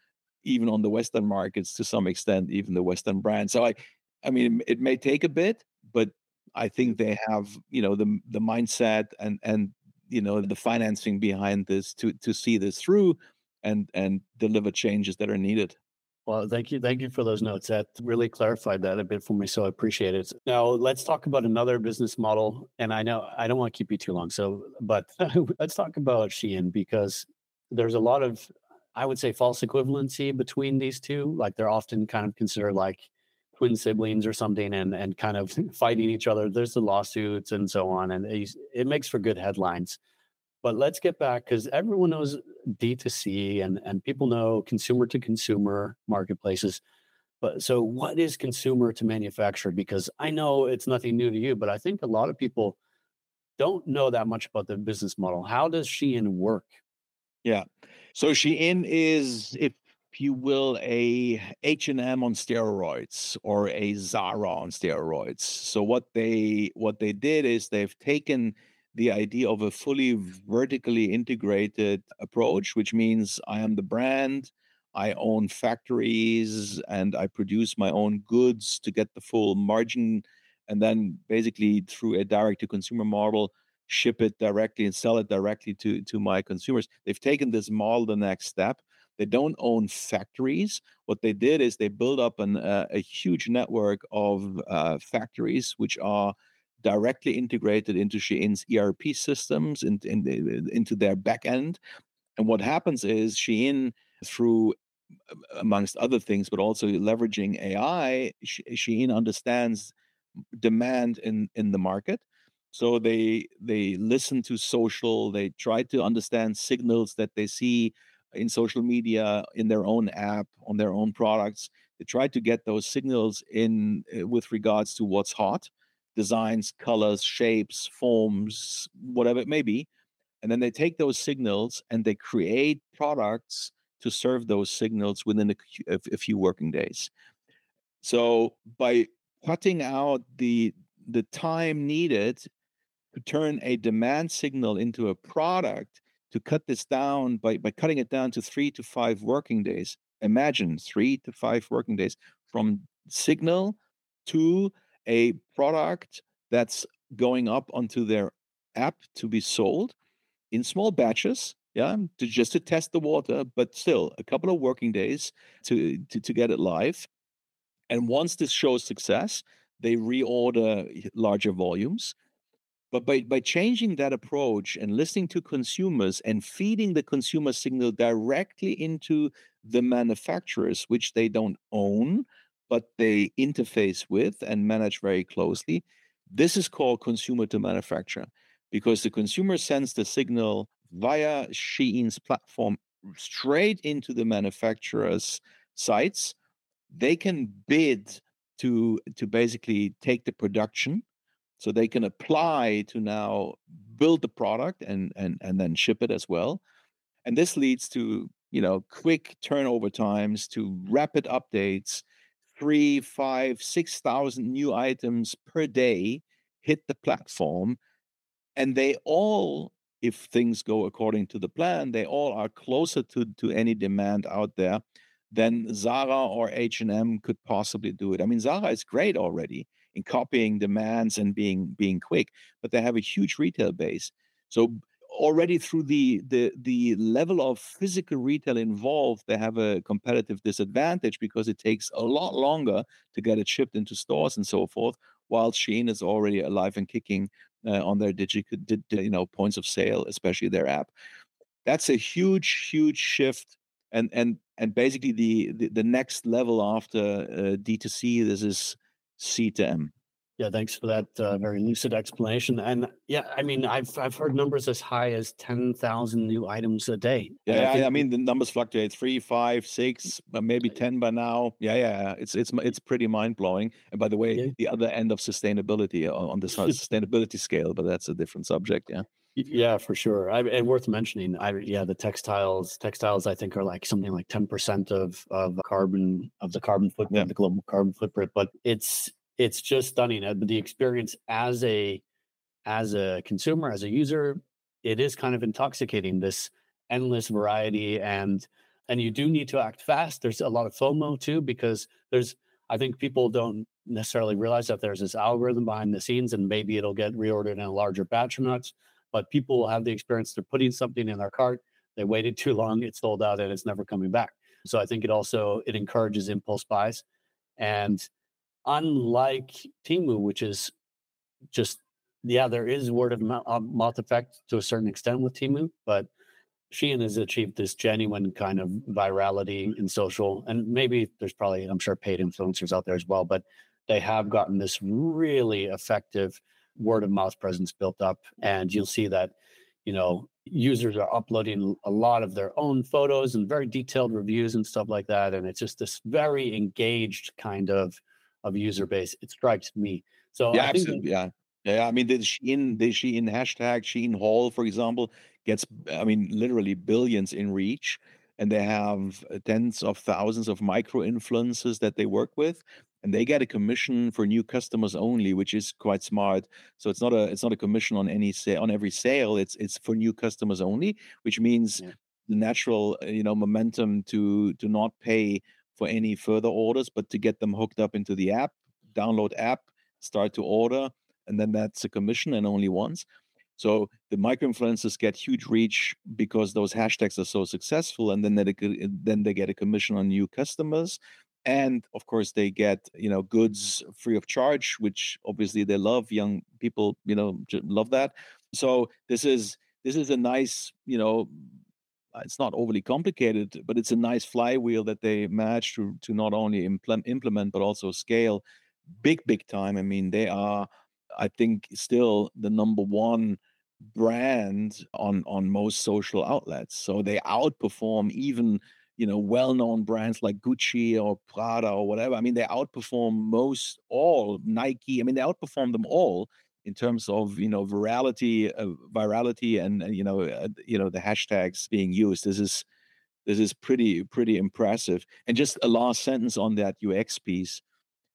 Speaker 2: even on the Western markets to some extent, even the Western brands. So I, I mean, it may take a bit, but I think they have, you know, the the mindset and and you know the financing behind this to to see this through and and deliver changes that are needed.
Speaker 1: Well, thank you. Thank you for those notes. That really clarified that a bit for me. So I appreciate it. Now let's talk about another business model. And I know I don't want to keep you too long. So, but let's talk about Shein because there's a lot of I would say false equivalency between these two. Like they're often kind of considered like twin siblings or something and, and kind of fighting each other. There's the lawsuits and so on. And it, it makes for good headlines. But let's get back because everyone knows D2C and, and people know consumer to consumer marketplaces. But so what is consumer to manufacturer? Because I know it's nothing new to you, but I think a lot of people don't know that much about the business model. How does Shein work?
Speaker 2: Yeah. So Shein is, if you will, a H&M on steroids or a Zara on steroids. So what they what they did is they've taken the idea of a fully vertically integrated approach, which means I am the brand, I own factories, and I produce my own goods to get the full margin. And then basically through a direct to consumer model, ship it directly and sell it directly to, to my consumers. They've taken this model the next step. They don't own factories. What they did is they built up an, uh, a huge network of uh, factories which are directly integrated into Shein's ERP systems and in, in, into their backend. And what happens is Shein, through amongst other things, but also leveraging AI, Shein understands demand in in the market so they they listen to social they try to understand signals that they see in social media in their own app on their own products. They try to get those signals in uh, with regards to what's hot designs colors shapes forms whatever it may be. And then they take those signals and they create products to serve those signals within a, a few working days. So by cutting out the the time needed to turn a demand signal into a product to cut this down by, by cutting it down to three to five working days. Imagine three to five working days from signal to a product that's going up onto their app to be sold in small batches yeah to just to test the water but still a couple of working days to, to to get it live and once this shows success they reorder larger volumes but by, by changing that approach and listening to consumers and feeding the consumer signal directly into the manufacturers, which they don't own, but they interface with and manage very closely, this is called consumer to manufacturer because the consumer sends the signal via Shein's platform straight into the manufacturer's sites. They can bid to to basically take the production so they can apply to now build the product and and and then ship it as well. And this leads to you know quick turnover times to rapid updates three five six thousand new items per day hit the platform. And they all if things go according to the plan they all are closer to to any demand out there than zara or h&m could possibly do it. I mean zara is great already in copying demands and being being quick, but they have a huge retail base. So already through the the the level of physical retail involved, they have a competitive disadvantage because it takes a lot longer to get it shipped into stores and so forth. While Shein is already alive and kicking uh, on their digital, you know, points of sale, especially their app. That's a huge, huge shift, and and and basically the the, the next level after uh, D2C, this is C to M.
Speaker 1: Yeah, thanks for that uh, very lucid explanation. And yeah, I mean, I've I've heard numbers as high as ten thousand new items a day.
Speaker 2: Yeah, I. I, mean the numbers fluctuate three, five, six, maybe ten by now. Yeah, yeah, it's it's it's pretty mind blowing. And by the way, yeah. the other end of sustainability on the sustainability scale, but that's a different subject. Yeah.
Speaker 1: Yeah, for sure. I, and worth mentioning, I yeah, the textiles textiles I think are like something like ten percent of of carbon of the carbon footprint, yeah. the global carbon footprint. But it's it's just stunning. Uh, the experience as a as a consumer, as a user, it is kind of intoxicating. This endless variety and and you do need to act fast. There's a lot of FOMO too because there's I think people don't necessarily realize that there's this algorithm behind the scenes and maybe it'll get reordered in a larger batch or not. But people will have the experience they're putting something in their cart, they waited too long, it's sold out and it's never coming back. So I think it also it encourages impulse buys. And unlike Temu, which is just yeah, there is word of mouth effect to a certain extent with Temu, but Shein has achieved this genuine kind of virality in social, and maybe there's probably I'm sure paid influencers out there as well, but they have gotten this really effective word of mouth presence built up, and you'll see that you know users are uploading a lot of their own photos and very detailed reviews and stuff like that, and it's just this very engaged kind of of user base. It strikes me. So
Speaker 2: yeah, absolutely. That, yeah. Yeah, I mean the Shein, the Shein hashtag Shein haul, for example, gets I mean literally billions in reach, and they have tens of thousands of micro influencers that they work with, and they get a commission for new customers only, which is quite smart. So it's not a it's not a commission on any say on every sale. It's it's for new customers only, which means yeah. the natural uh, you know momentum to to not pay for any further orders, but to get them hooked up into the app, download app, start to order, and then that's a commission and only once. So the micro influencers get huge reach because those hashtags are so successful, and then they then they get a commission on new customers, and of course they get you know goods free of charge, which obviously they love. Young people, you know, love that. So this is this is a nice you know it's not overly complicated, but it's a nice flywheel that they managed to to not only implement implement but also scale big big time. I mean, they are, I think, still the number one brand on on most social outlets. So they outperform even you know well-known brands like Gucci or Prada or whatever. I mean, they outperform most all Nike. I mean, they outperform them all in terms of you know virality, uh, virality, and, and you know uh, you know the hashtags being used. This is this is pretty pretty impressive. And just a last sentence on that UX piece.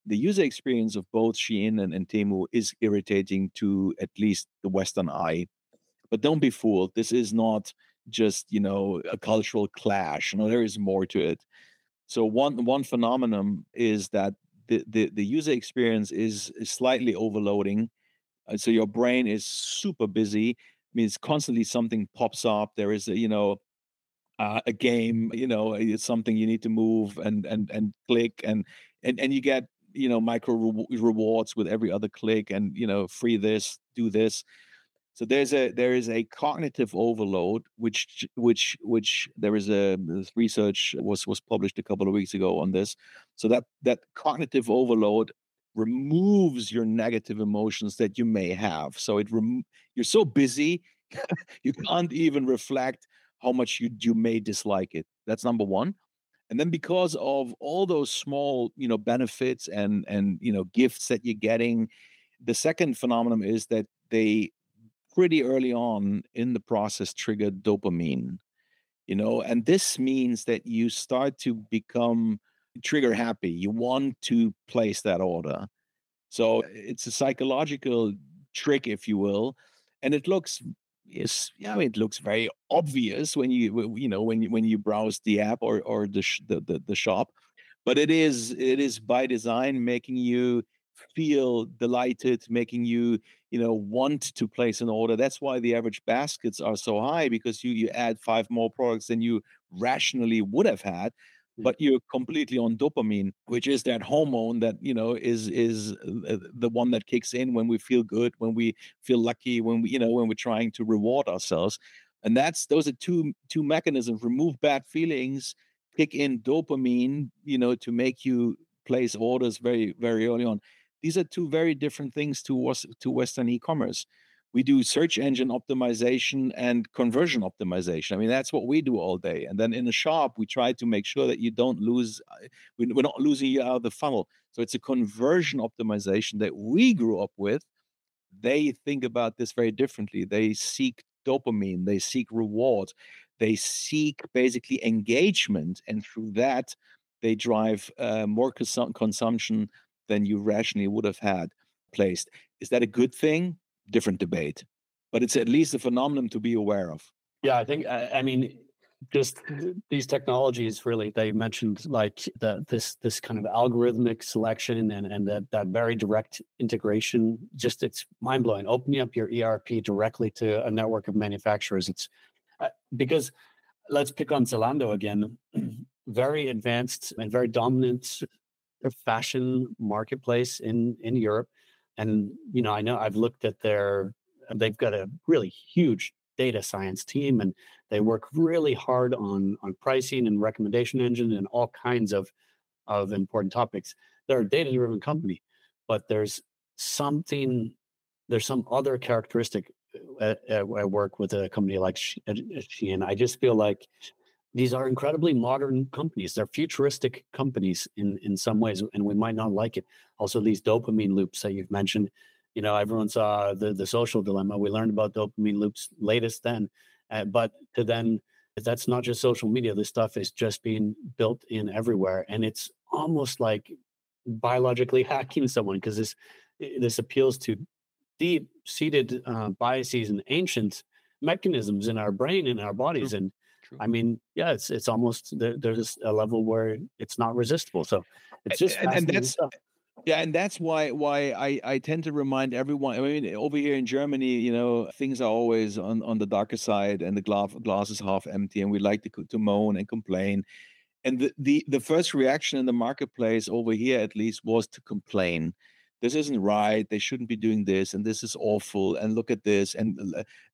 Speaker 2: The user experience of both Shein and, and Temu is irritating to at least the Western eye. But don't be fooled. This is not just you know a cultural clash. You know there is more to it. So one one phenomenon is that the, the, the user experience is, is slightly overloading uh, so your brain is super busy. I mean, it's constantly something pops up. There is a, you know, uh, a game, you know, it's something you need to move and and and click and and and you get you know micro re- rewards with every other click and you know free this, do this. So there's a there is a cognitive overload, which which which there is a research was was published a couple of weeks ago on this. So that that cognitive overload removes your negative emotions that you may have. So it rem- you're so busy, you can't even reflect how much you you may dislike it. That's number one. And then because of all those small, you know, benefits and and you know gifts that you're getting, the second phenomenon is that they pretty early on in the process trigger dopamine. You know, and this means that you start to become trigger happy. You want to place that order. So it's a psychological trick, if you will, and it looks yes, yeah, it looks very obvious when you you know when you when you browse the app or or the sh- the, the the shop, but it is it is by design making you feel delighted, making you you know want to place an order. That's why the average baskets are so high because you you add five more products than you rationally would have had but you're completely on dopamine which is that hormone that you know is is uh, the one that kicks in when we feel good when we feel lucky when we you know when we're trying to reward ourselves. And that's those are two two mechanisms. Remove bad feelings kick in dopamine you know to make you place orders very very early on these are two very different things to to western e-commerce we do search engine optimization and conversion optimization. I mean, that's what we do all day. And then in the shop, we try to make sure that you don't lose, uh, we're not losing you out of the funnel. So it's a conversion optimization that we grew up with. They think about this very differently. They seek dopamine, they seek rewards, they seek basically engagement. And through that, they drive uh, more cons- consumption than you rationally would have had placed. Is that a good thing? different debate, but it's at least a phenomenon to be aware of.
Speaker 1: Yeah, I think I, mean just these technologies really they mentioned like the this this kind of algorithmic selection and and that that very direct integration just it's mind blowing opening up your erp directly to a network of manufacturers it's uh, because let's pick on zalando again very advanced and very dominant fashion marketplace in in europe and you know, I know I've looked at their they've got a really huge data science team and they work really hard on on pricing and recommendation engine and all kinds of of important topics. They're a data driven company, but there's something there's some other characteristic uh, at, at, at work with a company like uh, Shein. I just feel like these are incredibly modern companies. They're futuristic companies in in some ways, and we might not like it. Also, these dopamine loops that you've mentioned. You know, everyone saw the the social dilemma. We learned about dopamine loops latest then, uh, but to then that's not just social media. This stuff is just being built in everywhere, and it's almost like biologically hacking someone because this this appeals to deep seated uh, biases and ancient mechanisms in our brain and our bodies, and True. I mean, yeah, it's it's almost there, there's a level where it's not resistible. So it's just
Speaker 2: and, and that's stuff. yeah, and that's why why I I tend to remind everyone. I mean, over here in Germany, you know, things are always on on the darker side, and the glass glass is half empty, and we like to to moan and complain. And the, the the first reaction in the marketplace over here, at least, was to complain this isn't right they shouldn't be doing this and this is awful and look at this and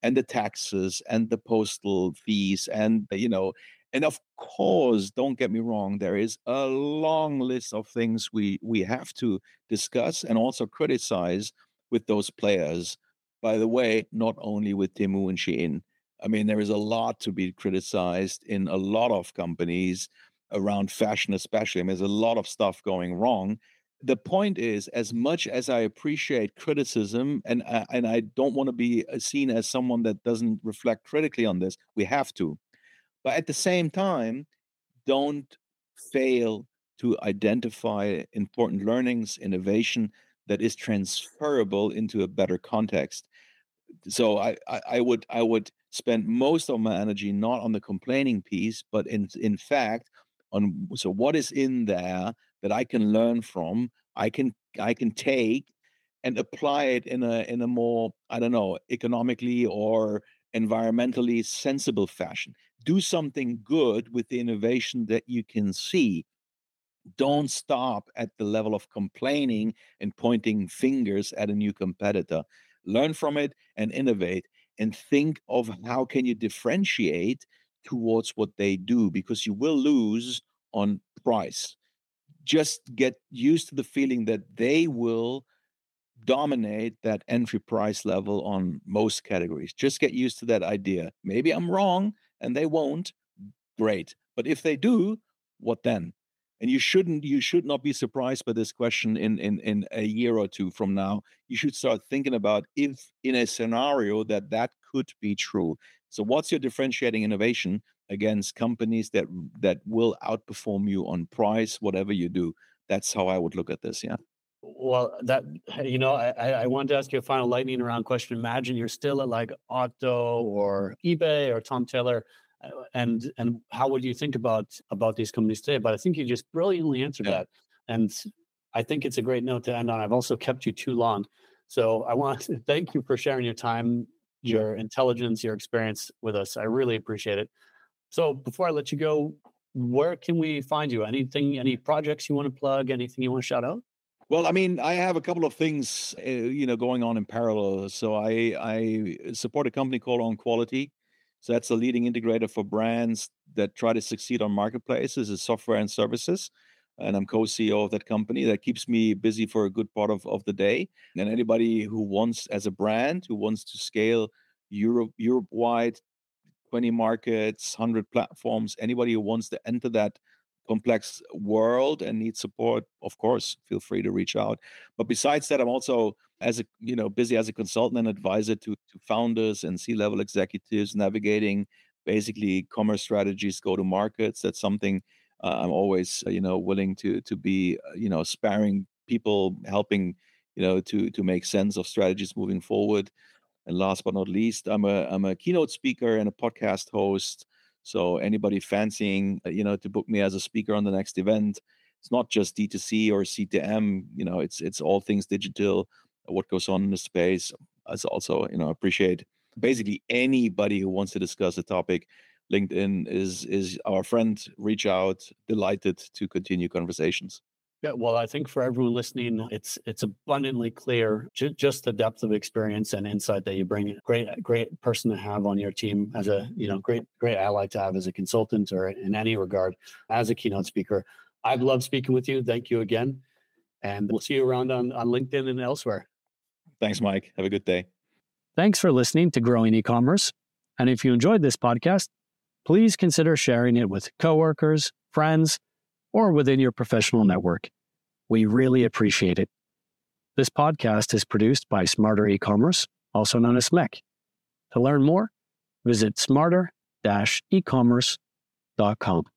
Speaker 2: and the taxes and the postal fees and you know and of course don't get me wrong there is a long list of things we we have to discuss and also criticize with those players. By the way not only with Temu and Shein. I mean there is a lot to be criticized in a lot of companies around fashion especially I mean there's a lot of stuff going wrong the point is as much as i appreciate criticism and uh, and i don't want to be uh, seen as someone that doesn't reflect critically on this we have to. But at the same time don't fail to identify important learnings innovation that is transferable into a better context. So I, I, I would i would spend most of my energy not on the complaining piece but in in fact on so what is in there that I can learn from, I can I can take and apply it in a in a more I don't know economically or environmentally sensible fashion. Do something good with the innovation that you can see. Don't stop at the level of complaining and pointing fingers at a new competitor. Learn from it and innovate and think of how can you differentiate towards what they do because you will lose on price just get used to the feeling that they will dominate that entry price level on most categories. Just get used to that idea. Maybe I'm wrong and they won't. Great. But if they do, what then? And you shouldn't you should not be surprised by this question in, in in a year or two from now. You should start thinking about if in a scenario that that could be true. So what's your differentiating innovation? Against companies that that will outperform you on price whatever you do. That's how i would look at this yeah.
Speaker 1: Well that you know i i wanted to ask you a final lightning round question. Imagine you're still at like otto or ebay or Tom Tailor uh, and and how would you think about about these companies today? But i think you just brilliantly answered yeah. that and i think it's a great note to end on. I've also kept you too long. So i want to thank you for sharing your time your intelligence your experience with us. I really appreciate it so before I let you go, where can we find you? Anything, any projects you want to plug? Anything you want to shout out?
Speaker 2: Well, I mean, I have a couple of things, uh, you know, going on in parallel. So I I support a company called On Quality. So that's a leading integrator for brands that try to succeed on marketplaces, is software and services. And I'm co-CEO of that company. That keeps me busy for a good part of, of the day. And anybody who wants, as a brand, who wants to scale Europe Europe wide, 20 markets, 100 platforms, anybody who wants to enter that complex world and need support, of course, feel free to reach out. But besides that, I'm also as a you know busy as a consultant and advisor to, to founders and C-level executives navigating basically commerce strategies, go to markets. That's something uh, I'm always uh, you know willing to to be uh, you know sparring people, helping you know to to make sense of strategies moving forward. And last but not least, I'm a I'm a keynote speaker and a podcast host. So anybody fancying, uh, you know, to book me as a speaker on the next event, it's not just D2C or C2M. You know, it's it's all things digital. What goes on in the space. As also, you know, appreciate basically anybody who wants to discuss a topic. LinkedIn is is our friend. Reach out. Delighted to continue conversations.
Speaker 1: Yeah, well, I think for everyone listening, it's it's abundantly clear ju- just the depth of experience and insight that you bring. Great, great person to have on your team as a you know great great ally to have as a consultant or in any regard as a keynote speaker. I've loved speaking with you. Thank you again, and we'll see you around on on LinkedIn and elsewhere.
Speaker 2: Thanks, Mike. Have a good day.
Speaker 1: Thanks for listening to Growing E-commerce. And if you enjoyed this podcast, please consider sharing it with coworkers, friends or within your professional network. We really appreciate it. This podcast is produced by Smarter E-commerce, also known as SMEC. To learn more, visit smarter-ecommerce.com.